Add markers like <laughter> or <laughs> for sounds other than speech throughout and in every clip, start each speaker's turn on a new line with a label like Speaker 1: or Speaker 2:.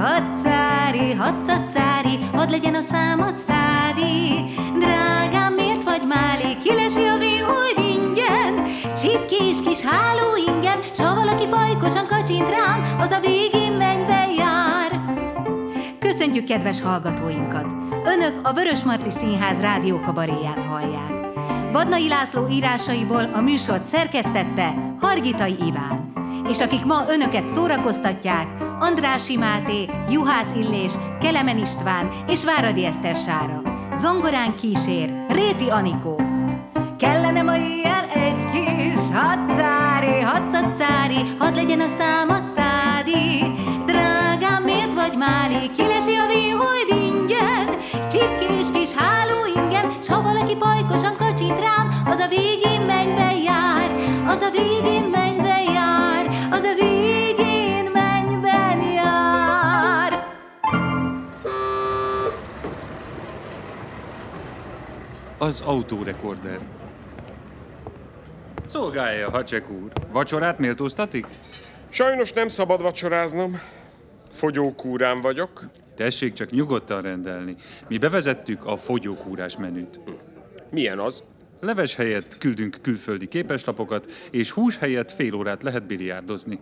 Speaker 1: Hatszári, hatszatszári, hadd legyen a szám szádi. Drágám, miért vagy máli, kilesi a vég, hogy ingyen. Csipkés kis háló ingem, s ha valaki bajkosan kacsint rám, az a végén mennybe jár. Köszöntjük kedves hallgatóinkat! Önök a Vörös Marti Színház rádiókabaréját hallják. Vadnai László írásaiból a műsort szerkesztette Hargitai Iván. És akik ma önöket szórakoztatják, Andrási Máté, Juhász Illés, Kelemen István és Váradi Eszter Sára. Zongorán kísér Réti Anikó. Kellene ma éjjel egy kis hadzári, hadszatszári, hadd legyen a szám a szádi. Drágám, miért vagy máli, kilesi a hogy ingyen, csipkés kis háló ingem, s ha valaki pajkosan kacsint rám, az a végén mennybe jár, az a végén mennybe Az
Speaker 2: autórekorder. Szolgálja, Hacsek úr. Vacsorát méltóztatik?
Speaker 3: Sajnos nem szabad vacsoráznom. Fogyókúrán vagyok.
Speaker 2: Tessék csak nyugodtan rendelni. Mi bevezettük a fogyókúrás menüt.
Speaker 3: Milyen az?
Speaker 2: Leves helyett küldünk külföldi képeslapokat, és hús helyett fél órát lehet biliárdozni.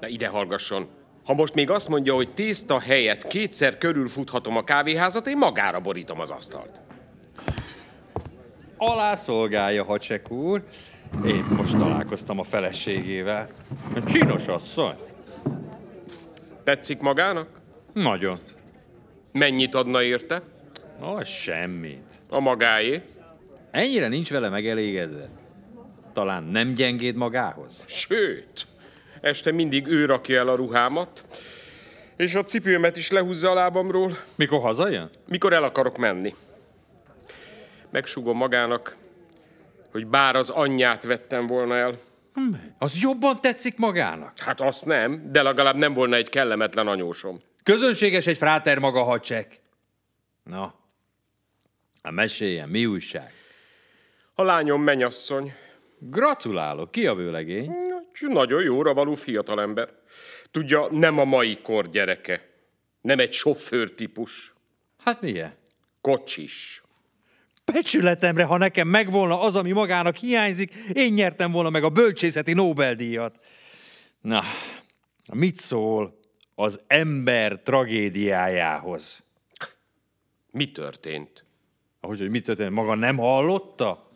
Speaker 3: De ide hallgasson. Ha most még azt mondja, hogy tészta helyett kétszer körülfuthatom a kávéházat, én magára borítom az asztalt.
Speaker 4: Alá szolgálja, Hacsek úr. Épp most találkoztam a feleségével. Csinos asszony.
Speaker 3: Tetszik magának?
Speaker 4: Nagyon.
Speaker 3: Mennyit adna érte?
Speaker 4: Ó, semmit.
Speaker 3: A magáé?
Speaker 4: Ennyire nincs vele megelégedve. Talán nem gyengéd magához?
Speaker 3: Sőt, este mindig ő rakja el a ruhámat, és a cipőmet is lehúzza a lábamról,
Speaker 4: Mikor hazajön?
Speaker 3: mikor el akarok menni. Megsugom magának, hogy bár az anyját vettem volna el.
Speaker 4: Az jobban tetszik magának?
Speaker 3: Hát azt nem, de legalább nem volna egy kellemetlen anyósom.
Speaker 4: Közönséges egy fráter maga Hacsek. Na, a meséljen, mi újság?
Speaker 3: A lányom menyasszony.
Speaker 4: Gratulálok, ki a vőlegény?
Speaker 3: Nagyon jóra való fiatalember. Tudja, nem a mai kor gyereke. Nem egy sofőr típus.
Speaker 4: Hát milyen?
Speaker 3: Kocsis.
Speaker 4: Becsületemre, ha nekem megvolna az, ami magának hiányzik, én nyertem volna meg a bölcsészeti Nobel-díjat. Na, mit szól az ember tragédiájához?
Speaker 3: Mi történt?
Speaker 4: Ahogy, hogy mit történt, maga nem hallotta?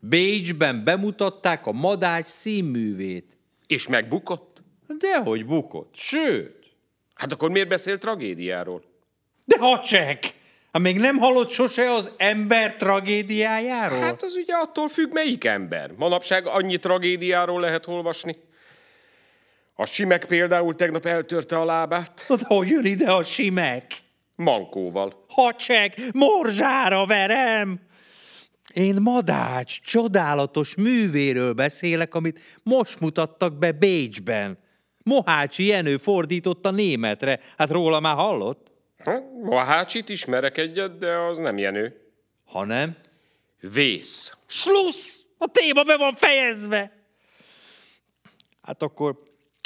Speaker 4: Bécsben bemutatták a Madács színművét.
Speaker 3: És megbukott?
Speaker 4: Dehogy bukott, sőt.
Speaker 3: Hát akkor miért beszél tragédiáról?
Speaker 4: De hacsek! Hát még nem hallott sose az ember tragédiájáról?
Speaker 3: Hát az ugye attól függ, melyik ember. Manapság annyi tragédiáról lehet olvasni. A Simek például tegnap eltörte a lábát.
Speaker 4: Hát hogy jön ide a simek?
Speaker 3: Mankóval.
Speaker 4: Hacsek, morzsára verem! Én Madács csodálatos művéről beszélek, amit most mutattak be Bécsben. Mohácsi Jenő fordította németre. Hát róla már hallott?
Speaker 3: Hát, Mohácsit ismerek egyet, de az nem Jenő.
Speaker 4: Ha nem?
Speaker 3: Vész.
Speaker 4: Slussz! A téma be van fejezve! Hát akkor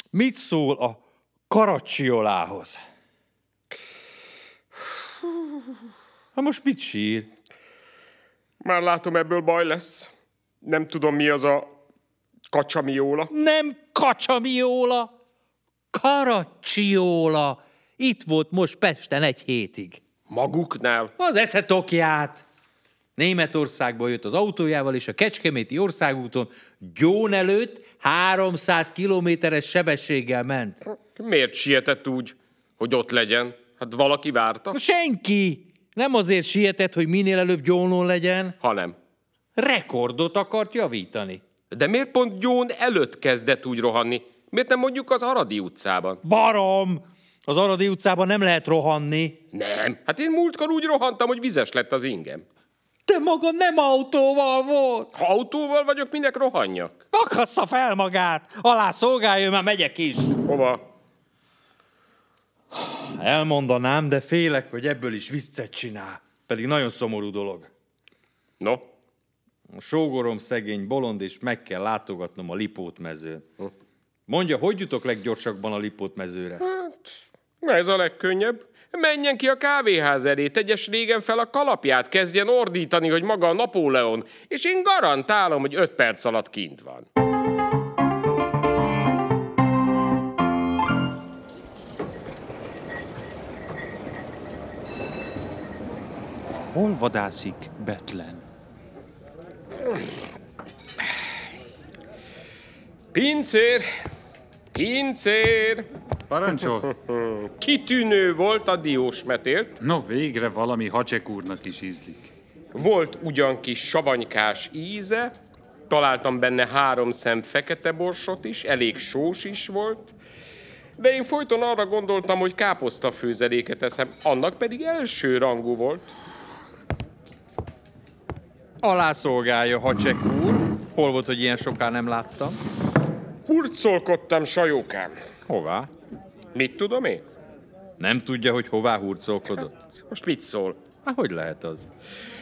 Speaker 4: mit szól a karaccsiolához? Hát most mit sír?
Speaker 3: Már látom, ebből baj lesz. Nem tudom, mi az a kacsamióla.
Speaker 4: Nem kacsamiola, karaccsiola. Itt volt most Pesten egy hétig.
Speaker 3: Maguknál.
Speaker 4: Az eszetokját. Németországból jött az autójával, és a Kecskeméti országúton gyón előtt 300 kilométeres sebességgel ment.
Speaker 3: Miért sietett úgy, hogy ott legyen? Hát valaki várta?
Speaker 4: Senki! Nem azért sietett, hogy minél előbb gyónon legyen,
Speaker 3: Hanem.
Speaker 4: rekordot akart javítani.
Speaker 3: De miért pont Gyón előtt kezdett úgy rohanni? Miért nem mondjuk az Aradi utcában?
Speaker 4: Barom! Az Aradi utcában nem lehet rohanni.
Speaker 3: Nem. Hát én múltkor úgy rohantam, hogy vizes lett az ingem.
Speaker 4: De maga nem autóval volt.
Speaker 3: Ha autóval vagyok, minek rohanjak?
Speaker 4: Akassza fel magát! Alá szolgáljon, már megyek is.
Speaker 3: Hova?
Speaker 4: Elmondanám, de félek, hogy ebből is viccet csinál. Pedig nagyon szomorú dolog.
Speaker 3: No,
Speaker 4: A sógorom szegény bolond, és meg kell látogatnom a Lipót mezőn. Mondja, hogy jutok leggyorsabban a Lipót mezőre?
Speaker 3: hát ez a legkönnyebb. Menjen ki a kávéház elé, tegyes régen fel a kalapját, kezdjen ordítani, hogy maga a Napóleon, és én garantálom, hogy öt perc alatt kint van.
Speaker 2: Hol vadászik Betlen?
Speaker 3: Pincér! Pincér!
Speaker 2: Parancsol?
Speaker 3: Kitűnő volt a diósmetélt.
Speaker 2: No, végre valami hacsek úrnak is ízlik.
Speaker 3: Volt ugyan kis savanykás íze, találtam benne három szem fekete borsot is, elég sós is volt, de én folyton arra gondoltam, hogy káposzta főzeléket eszem, annak pedig első rangú volt.
Speaker 4: Alászolgálja, hacsek úr. Hol volt, hogy ilyen soká nem láttam?
Speaker 3: Hurcolkodtam sajókám.
Speaker 4: Hová?
Speaker 3: Mit tudom én?
Speaker 4: Nem tudja, hogy hová hurcolkodott?
Speaker 3: Most mit szól?
Speaker 4: Há, hogy lehet az?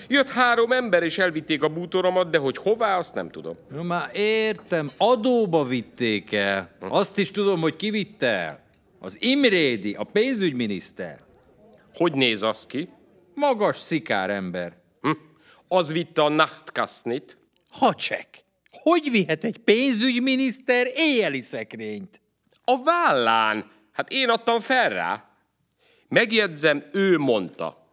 Speaker 3: Jött három ember, és elvitték a bútoromat, de hogy hová, azt nem tudom.
Speaker 4: No, már értem, adóba vitték el. Azt is tudom, hogy ki vitte el. Az Imrédi, a pénzügyminiszter.
Speaker 3: Hogy néz az ki?
Speaker 4: Magas szikár ember.
Speaker 3: Hm? Az vitte a Nachtkastnit.
Speaker 4: Hacsek! Hogy vihet egy pénzügyminiszter éjjeli szekrényt?
Speaker 3: A vállán. Hát én adtam fel rá. Megjegyzem, ő mondta.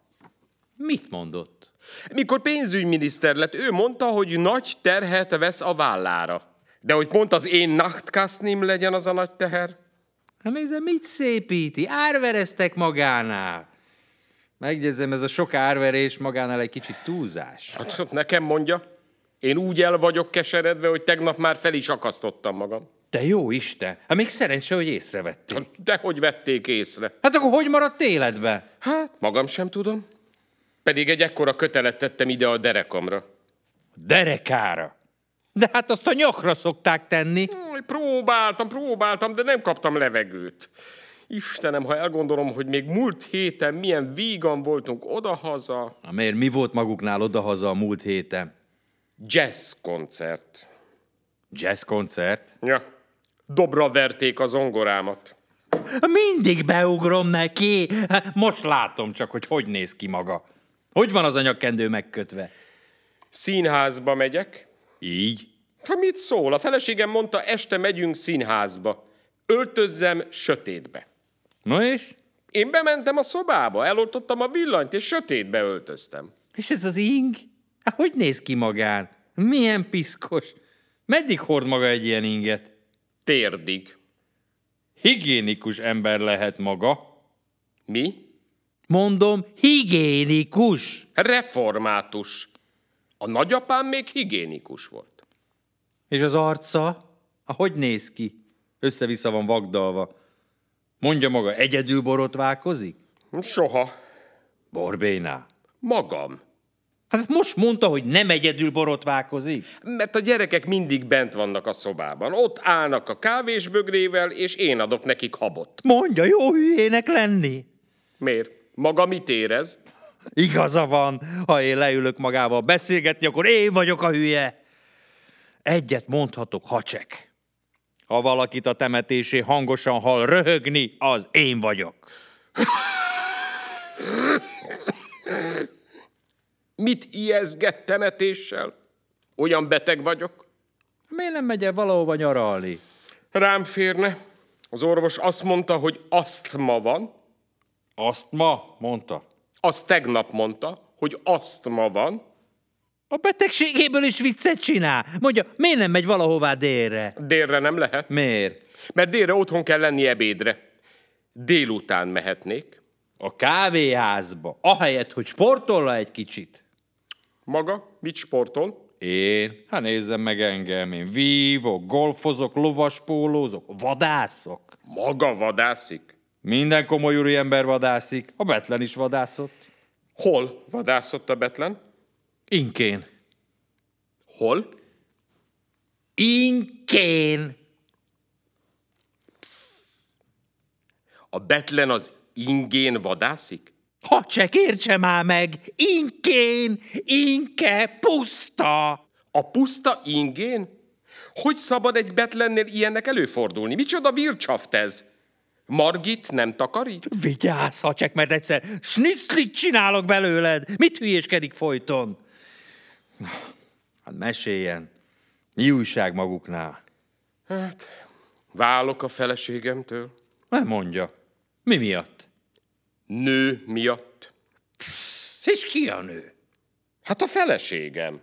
Speaker 4: Mit mondott?
Speaker 3: Mikor pénzügyminiszter lett, ő mondta, hogy nagy terhet vesz a vállára. De hogy pont az én nachtkastnim legyen az a nagy teher?
Speaker 4: Hát nézze, mit szépíti? Árvereztek magánál. Megjegyzem, ez a sok árverés magánál egy kicsit túlzás.
Speaker 3: Hát nekem mondja. Én úgy el vagyok keseredve, hogy tegnap már fel is akasztottam magam.
Speaker 4: Te jó Isten! Hát még szerencse, hogy észrevették. <laughs>
Speaker 3: De hogy vették észre?
Speaker 4: Hát akkor hogy maradt életbe?
Speaker 3: Hát, magam sem tudom. Pedig egy ekkora kötelet tettem ide a derekamra.
Speaker 4: Derekára. De hát azt a nyakra szokták tenni.
Speaker 3: Próbáltam, próbáltam, de nem kaptam levegőt. Istenem, ha elgondolom, hogy még múlt héten milyen vígan voltunk odahaza.
Speaker 4: Na miért mi volt maguknál odahaza a múlt héten?
Speaker 3: Jazz koncert.
Speaker 4: Jazz koncert?
Speaker 3: Ja, dobra verték a zongorámat.
Speaker 4: Mindig beugrom neki. Hát Most látom csak, hogy hogy néz ki maga. Hogy van az a nyakkendő megkötve?
Speaker 3: Színházba megyek.
Speaker 4: Így?
Speaker 3: Ha mit szól? A feleségem mondta, este megyünk színházba. Öltözzem sötétbe.
Speaker 4: Na és?
Speaker 3: Én bementem a szobába, eloltottam a villanyt, és sötétbe öltöztem.
Speaker 4: És ez az ing? Hát <laughs> hogy néz ki magán? Milyen piszkos. Meddig hord maga egy ilyen inget?
Speaker 3: Térdig.
Speaker 4: Higiénikus ember lehet maga.
Speaker 3: Mi?
Speaker 4: Mondom, higiénikus.
Speaker 3: Református. A nagyapám még higiénikus volt.
Speaker 4: És az arca? Ha hogy néz ki? Össze-vissza van vagdalva. Mondja maga, egyedül borotválkozik?
Speaker 3: Soha.
Speaker 4: Borbénál.
Speaker 3: Magam.
Speaker 4: Hát most mondta, hogy nem egyedül borotválkozik.
Speaker 3: Mert a gyerekek mindig bent vannak a szobában. Ott állnak a kávésbögrével, és én adok nekik habot.
Speaker 4: Mondja, jó hülyének lenni.
Speaker 3: Miért? Maga mit érez?
Speaker 4: Igaza van, ha én leülök magával beszélgetni, akkor én vagyok a hülye. Egyet mondhatok, hacsek. Ha valakit a temetésé hangosan hall röhögni, az én vagyok.
Speaker 3: Mit ijeszget temetéssel? Olyan beteg vagyok?
Speaker 4: Miért nem megy el valahova nyaralni?
Speaker 3: Rám férne. Az orvos azt mondta, hogy asztma van.
Speaker 4: Azt ma mondta.
Speaker 3: Azt tegnap mondta, hogy asztma van.
Speaker 4: A betegségéből is viccet csinál. Mondja, miért nem megy valahová délre?
Speaker 3: Délre nem lehet,
Speaker 4: Miért?
Speaker 3: mert délre otthon kell lenni ebédre. Délután mehetnék.
Speaker 4: A kávéházba, ahelyett, hogy sportolna egy kicsit.
Speaker 3: Maga mit sportol?
Speaker 4: Én? Hát nézzem meg engem, én vívok, golfozok, lovaspólózok, vadászok.
Speaker 3: Maga vadászik?
Speaker 4: Minden komoly úri ember vadászik, a Betlen is vadászott.
Speaker 3: Hol vadászott a Betlen?
Speaker 4: Inkén.
Speaker 3: Hol?
Speaker 4: Inkén.
Speaker 3: A Betlen az ingén vadászik?
Speaker 4: Ha csak értse már meg, inkén, inke, puszta.
Speaker 3: A puszta ingén? Hogy szabad egy Betlennél ilyennek előfordulni? Micsoda vircsaft ez? Margit nem takarít?
Speaker 4: Vigyázz, ha csak, mert egyszer snitzlit csinálok belőled. Mit hülyéskedik folyton? Na, Hát meséljen. Mi újság maguknál?
Speaker 3: Hát, válok a feleségemtől.
Speaker 4: Nem mondja. Mi miatt?
Speaker 3: Nő miatt.
Speaker 4: Psz, és ki a nő?
Speaker 3: Hát a feleségem.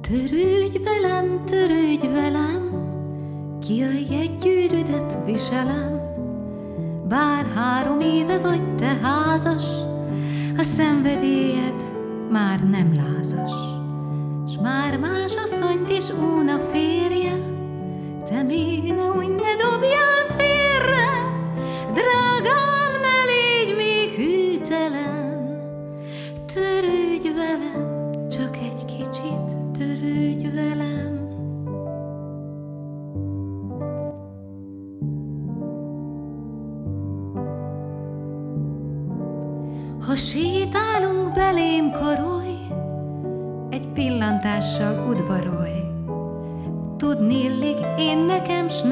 Speaker 1: Törődj velem, törődj velem, kiaj egy gyűrűdet viselem. Bár három éve vagy te házas, a szenvedélyed már nem lázas. Már más asszonyt is úna férje, te még ne úgy ne dobjál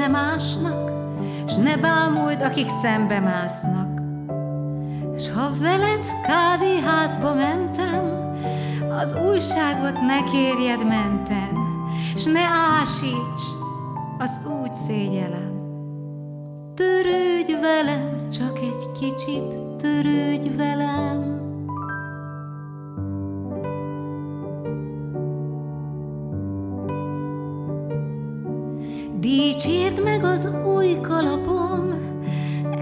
Speaker 1: ne másnak, s ne bámuld, akik szembe másznak. S ha veled kávéházba mentem, az újságot ne kérjed menten, s ne ásíts, azt úgy szégyelem. Törődj velem, csak egy kicsit törődj velem. Az új kalapom,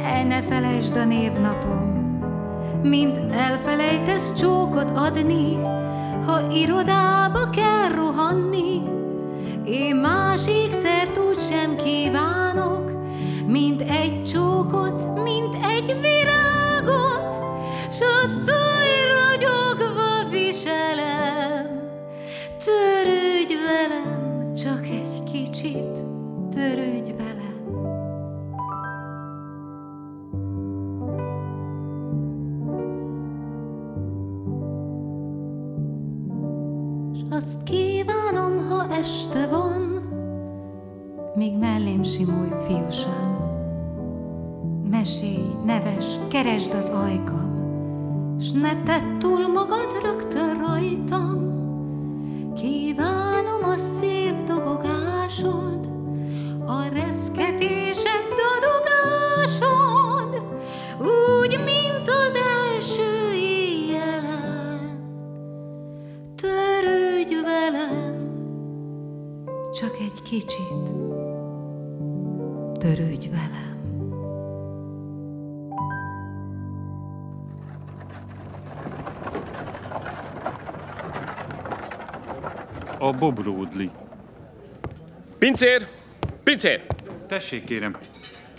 Speaker 1: el ne felejtsd a névnapom. Mint elfelejtesz csókot adni, ha irodába kell rohanni, én másik szert úgy sem kívánok, mint egy csókot, mint egy virágot, s új ragyogva viselem. Törődj velem, csak egy kicsit, törődj simulj, fiúsan. Mesélj, neves, keresd az ajkam, s ne tedd túl magad rögtön rajtam. Kívánom a szív dobogásod, a reszketésed dadogásod, úgy, mint az első éjjelen. Törődj velem, csak egy kicsit, törődj velem.
Speaker 2: A Bob Ródli.
Speaker 3: Pincér! Pincér!
Speaker 2: Tessék, kérem.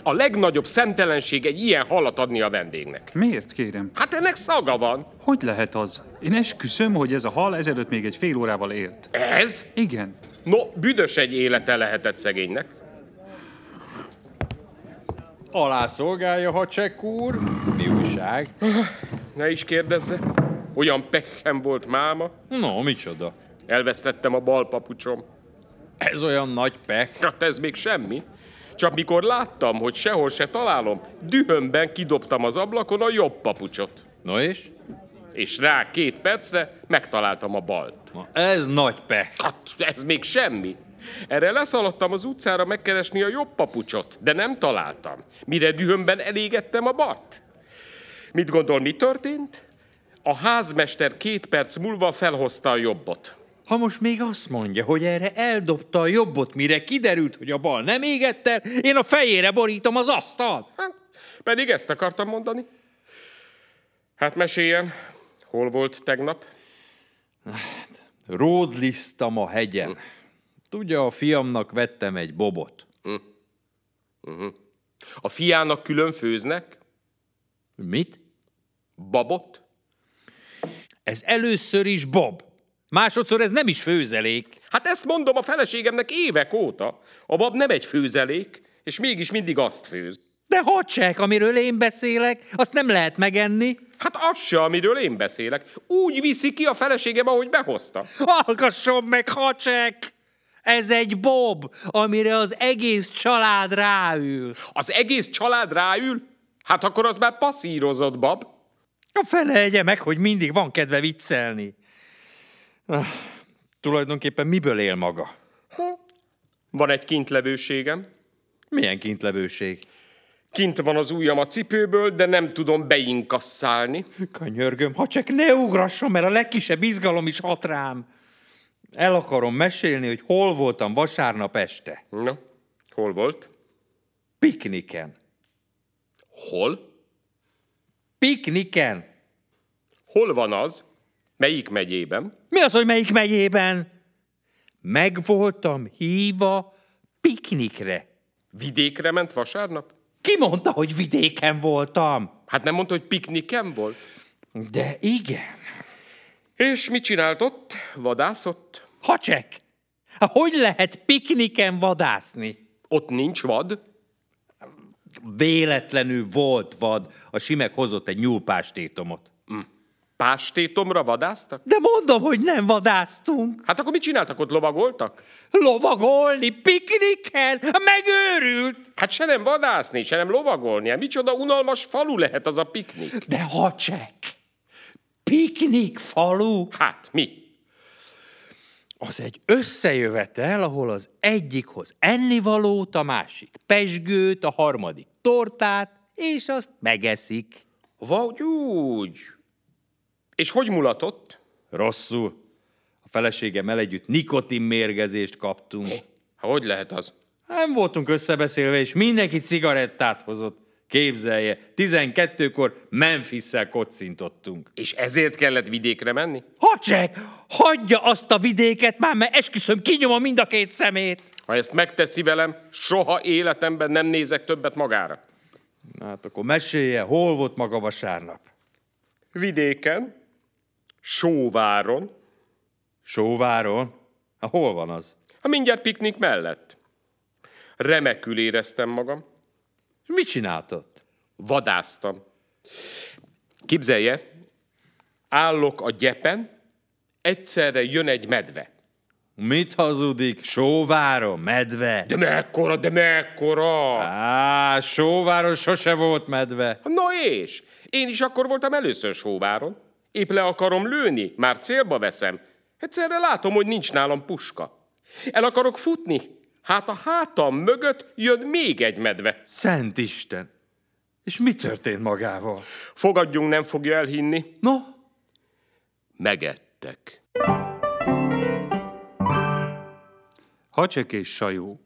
Speaker 3: A legnagyobb szemtelenség egy ilyen halat adni a vendégnek.
Speaker 2: Miért, kérem?
Speaker 3: Hát ennek szaga van.
Speaker 2: Hogy lehet az? Én esküszöm, hogy ez a hal ezelőtt még egy fél órával élt.
Speaker 3: Ez?
Speaker 2: Igen.
Speaker 3: No, büdös egy élete lehetett szegénynek.
Speaker 4: Alá szolgálja, hadsekk úr. Mi újság?
Speaker 3: Ne is kérdezze. Olyan pekhem volt máma.
Speaker 4: No, micsoda?
Speaker 3: Elvesztettem a bal papucsom.
Speaker 4: Ez olyan nagy pek.
Speaker 3: Hát ez még semmi. Csak mikor láttam, hogy sehol se találom, dühömben kidobtam az ablakon a jobb papucsot.
Speaker 4: No és?
Speaker 3: És rá két percre megtaláltam a balt.
Speaker 4: Na, ez nagy pek.
Speaker 3: Hát ez még semmi. Erre leszaladtam az utcára megkeresni a jobb papucsot, de nem találtam. Mire dühömben elégettem a balt? Mit gondol, mi történt? A házmester két perc múlva felhozta a jobbot.
Speaker 4: Ha most még azt mondja, hogy erre eldobta a jobbot, mire kiderült, hogy a bal nem égett el, én a fejére borítom az asztalt.
Speaker 3: Hát, pedig ezt akartam mondani. Hát meséljen, hol volt tegnap?
Speaker 4: Ródlisztam a hegyen. Tudja, a fiamnak vettem egy bobot.
Speaker 3: A fiának külön főznek?
Speaker 4: Mit?
Speaker 3: Babot?
Speaker 4: Ez először is Bob. Másodszor ez nem is főzelék.
Speaker 3: Hát ezt mondom a feleségemnek évek óta. A bab nem egy főzelék, és mégis mindig azt főz.
Speaker 4: De hadság, amiről én beszélek, azt nem lehet megenni.
Speaker 3: Hát az se, amiről én beszélek. Úgy viszi ki a feleségem, ahogy behozta.
Speaker 4: Hallgasson meg, hacsek! Ez egy bob, amire az egész család ráül.
Speaker 3: Az egész család ráül? Hát akkor az már passzírozott, bab.
Speaker 4: A felelje meg, hogy mindig van kedve viccelni. Ah, tulajdonképpen miből él maga?
Speaker 3: Van egy kintlevőségem.
Speaker 4: Milyen kintlevőség?
Speaker 3: Kint van az ujjam a cipőből, de nem tudom beinkasszálni.
Speaker 4: Könyörgöm, ha csak ne ugrasson, mert a legkisebb izgalom is hat rám. El akarom mesélni, hogy hol voltam vasárnap este.
Speaker 3: Na, hol volt?
Speaker 4: Pikniken.
Speaker 3: Hol?
Speaker 4: Pikniken.
Speaker 3: Hol van az? Melyik megyében?
Speaker 4: Mi az, hogy melyik megyében? Meg voltam hívva piknikre.
Speaker 3: Vidékre ment vasárnap?
Speaker 4: Ki mondta, hogy vidéken voltam?
Speaker 3: Hát nem mondta, hogy pikniken volt?
Speaker 4: De igen.
Speaker 3: És mit csinált ott? Vadászott?
Speaker 4: Hacsek! Hogy lehet pikniken vadászni?
Speaker 3: Ott nincs vad?
Speaker 4: Véletlenül volt vad. A Simek hozott egy nyúlpástétomot.
Speaker 3: Pástétomra vadáztak?
Speaker 4: De mondom, hogy nem vadáztunk.
Speaker 3: Hát akkor mit csináltak ott? Lovagoltak?
Speaker 4: Lovagolni, pikniken, megőrült.
Speaker 3: Hát se nem vadászni, se nem lovagolni. Hát micsoda unalmas falu lehet az a piknik?
Speaker 4: De hacsek, piknik falu,
Speaker 3: Hát, mi?
Speaker 4: az egy összejövetel, ahol az egyik hoz ennivalót, a másik pesgőt, a harmadik tortát, és azt megeszik.
Speaker 3: Vagy úgy. És hogy mulatott?
Speaker 4: Rosszul. A feleségemmel együtt nikotinmérgezést kaptunk.
Speaker 3: Hogy lehet az?
Speaker 4: Nem voltunk összebeszélve, és mindenki cigarettát hozott. Képzelje, 12-kor Memphis-szel kocintottunk.
Speaker 3: És ezért kellett vidékre menni?
Speaker 4: Hacsek, hagyja azt a vidéket már, mert esküszöm, kinyomom mind a két szemét.
Speaker 3: Ha ezt megteszi velem, soha életemben nem nézek többet magára.
Speaker 4: Hát akkor mesélje, hol volt maga vasárnap?
Speaker 3: Vidéken, Sóváron,
Speaker 4: Sóváron? Ha hol van az?
Speaker 3: a mindjárt piknik mellett. Remekül éreztem magam.
Speaker 4: És mit csinált ott?
Speaker 3: Vadáztam. Képzelje, állok a gyepen, egyszerre jön egy medve.
Speaker 4: Mit hazudik? Sóváron, medve?
Speaker 3: De mekkora, de mekkora!
Speaker 4: Á, Sóváron sose volt medve.
Speaker 3: No és? Én is akkor voltam először sóváron. Épp le akarom lőni, már célba veszem. Egyszerre látom, hogy nincs nálam puska. El akarok futni. Hát a hátam mögött jön még egy medve.
Speaker 4: Szent Isten! És mi történt magával?
Speaker 3: Fogadjunk, nem fogja elhinni.
Speaker 4: No,
Speaker 3: Megettek.
Speaker 2: Hacsek és sajó.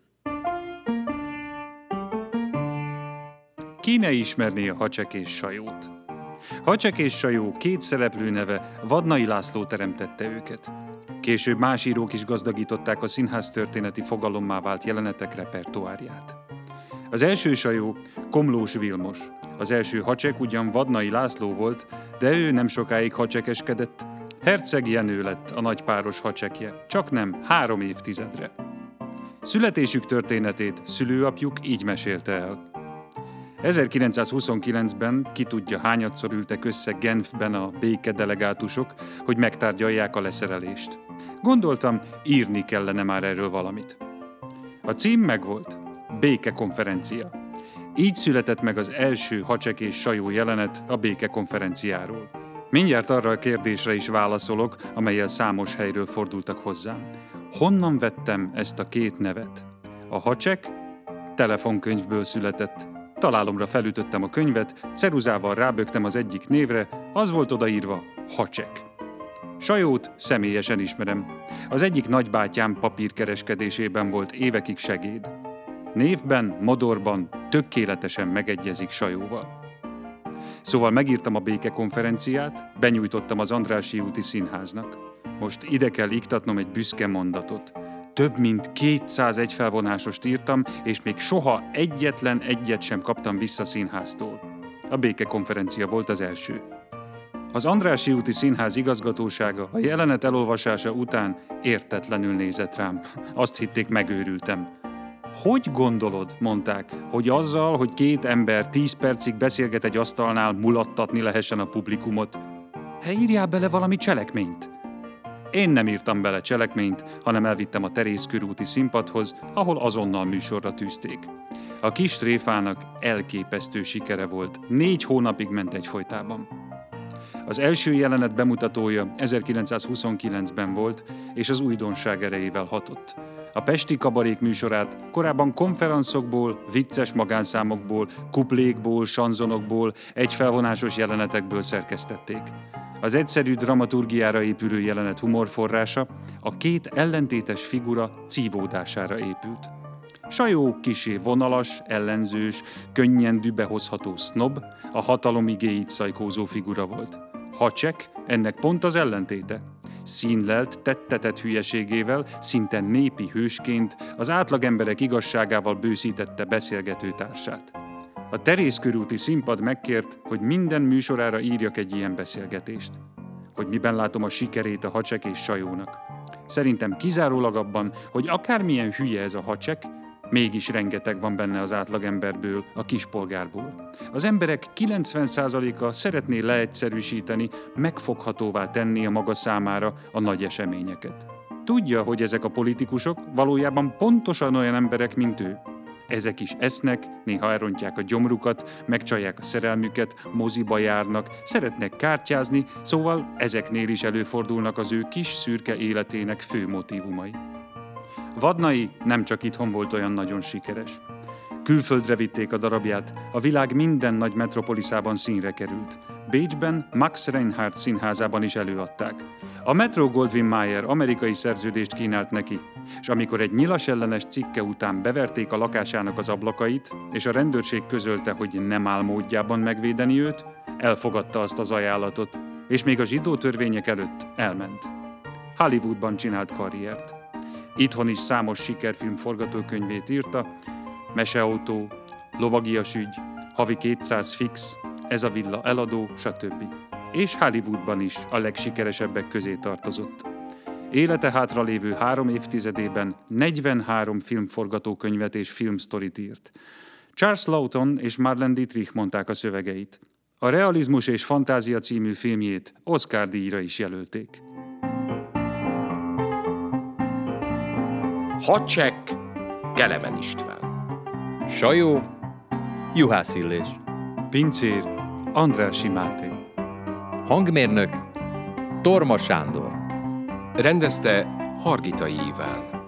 Speaker 2: Ki ne ismerné a Hacsek és sajót? Hacsek és sajó két szereplő neve Vadnai László teremtette őket. Később más írók is gazdagították a színház történeti fogalommá vált jelenetek repertoárját. Az első sajó Komlós Vilmos. Az első hacsek ugyan Vadnai László volt, de ő nem sokáig hacsekeskedett. Herceg Jenő lett a nagypáros hacsekje, csak nem három évtizedre. Születésük történetét szülőapjuk így mesélte el. 1929-ben ki tudja hányadszor ültek össze Genfben a béke delegátusok, hogy megtárgyalják a leszerelést. Gondoltam, írni kellene már erről valamit. A cím megvolt. Béke konferencia. Így született meg az első hacsek és sajó jelenet a béke konferenciáról. Mindjárt arra a kérdésre is válaszolok, amelyel számos helyről fordultak hozzám. Honnan vettem ezt a két nevet? A hacsek telefonkönyvből született. Találomra felütöttem a könyvet, ceruzával rábögtem az egyik névre, az volt odaírva Hacsek. Sajót személyesen ismerem. Az egyik nagybátyám papírkereskedésében volt évekig segéd. Névben, modorban tökéletesen megegyezik Sajóval. Szóval megírtam a békekonferenciát, benyújtottam az Andrássy úti színháznak. Most ide kell iktatnom egy büszke mondatot. Több mint 200 egyfelvonásost írtam, és még soha egyetlen egyet sem kaptam vissza színháztól. A békekonferencia volt az első. Az Andrássy úti színház igazgatósága a jelenet elolvasása után értetlenül nézett rám. Azt hitték megőrültem. Hogy gondolod, mondták, hogy azzal, hogy két ember tíz percig beszélget egy asztalnál, mulattatni lehessen a publikumot? He, írjál bele valami cselekményt. Én nem írtam bele cselekményt, hanem elvittem a Terész körúti színpadhoz, ahol azonnal műsorra tűzték. A kis tréfának elképesztő sikere volt, négy hónapig ment egyfolytában. Az első jelenet bemutatója 1929-ben volt, és az újdonság erejével hatott. A Pesti Kabarék műsorát korábban konferencokból, vicces magánszámokból, kuplékból, sanzonokból, egyfelvonásos jelenetekből szerkesztették. Az egyszerű dramaturgiára épülő jelenet humorforrása a két ellentétes figura cívódására épült. Sajó kisé vonalas, ellenzős, könnyen dübehozható snob, a hatalom igéit szajkózó figura volt. Hacsek ennek pont az ellentéte. Színlelt, tettetett hülyeségével, szinte népi hősként az átlagemberek igazságával bőszítette beszélgető társát. A Terész körúti színpad megkért, hogy minden műsorára írjak egy ilyen beszélgetést. Hogy miben látom a sikerét a hacsek és sajónak. Szerintem kizárólag abban, hogy akármilyen hülye ez a hacsek, Mégis rengeteg van benne az átlagemberből, a kispolgárból. Az emberek 90%-a szeretné leegyszerűsíteni, megfoghatóvá tenni a maga számára a nagy eseményeket. Tudja, hogy ezek a politikusok valójában pontosan olyan emberek, mint ő. Ezek is esznek, néha elrontják a gyomrukat, megcsalják a szerelmüket, moziba járnak, szeretnek kártyázni, szóval ezeknél is előfordulnak az ő kis szürke életének fő motivumai. Vadnai nem csak itthon volt olyan nagyon sikeres. Külföldre vitték a darabját, a világ minden nagy metropoliszában színre került. Bécsben Max Reinhardt színházában is előadták. A Metro Goldwyn Mayer amerikai szerződést kínált neki, és amikor egy nyilas ellenes cikke után beverték a lakásának az ablakait, és a rendőrség közölte, hogy nem áll módjában megvédeni őt, elfogadta azt az ajánlatot, és még a zsidó törvények előtt elment. Hollywoodban csinált karriert. Itthon is számos sikerfilm forgatókönyvét írta, Meseautó, Lovagias ügy, Havi 200 fix, Ez a villa eladó, stb. És Hollywoodban is a legsikeresebbek közé tartozott. Élete hátra lévő három évtizedében 43 filmforgatókönyvet és filmsztorit írt. Charles Lawton és Marlene Dietrich mondták a szövegeit. A Realizmus és Fantázia című filmjét Oscar díjra is jelölték.
Speaker 3: Hacsek, Kelemen István.
Speaker 4: Sajó, Juhász Illés.
Speaker 2: Pincér, Andrási Máté.
Speaker 4: Hangmérnök, Torma Sándor.
Speaker 3: Rendezte Hargitai Iván.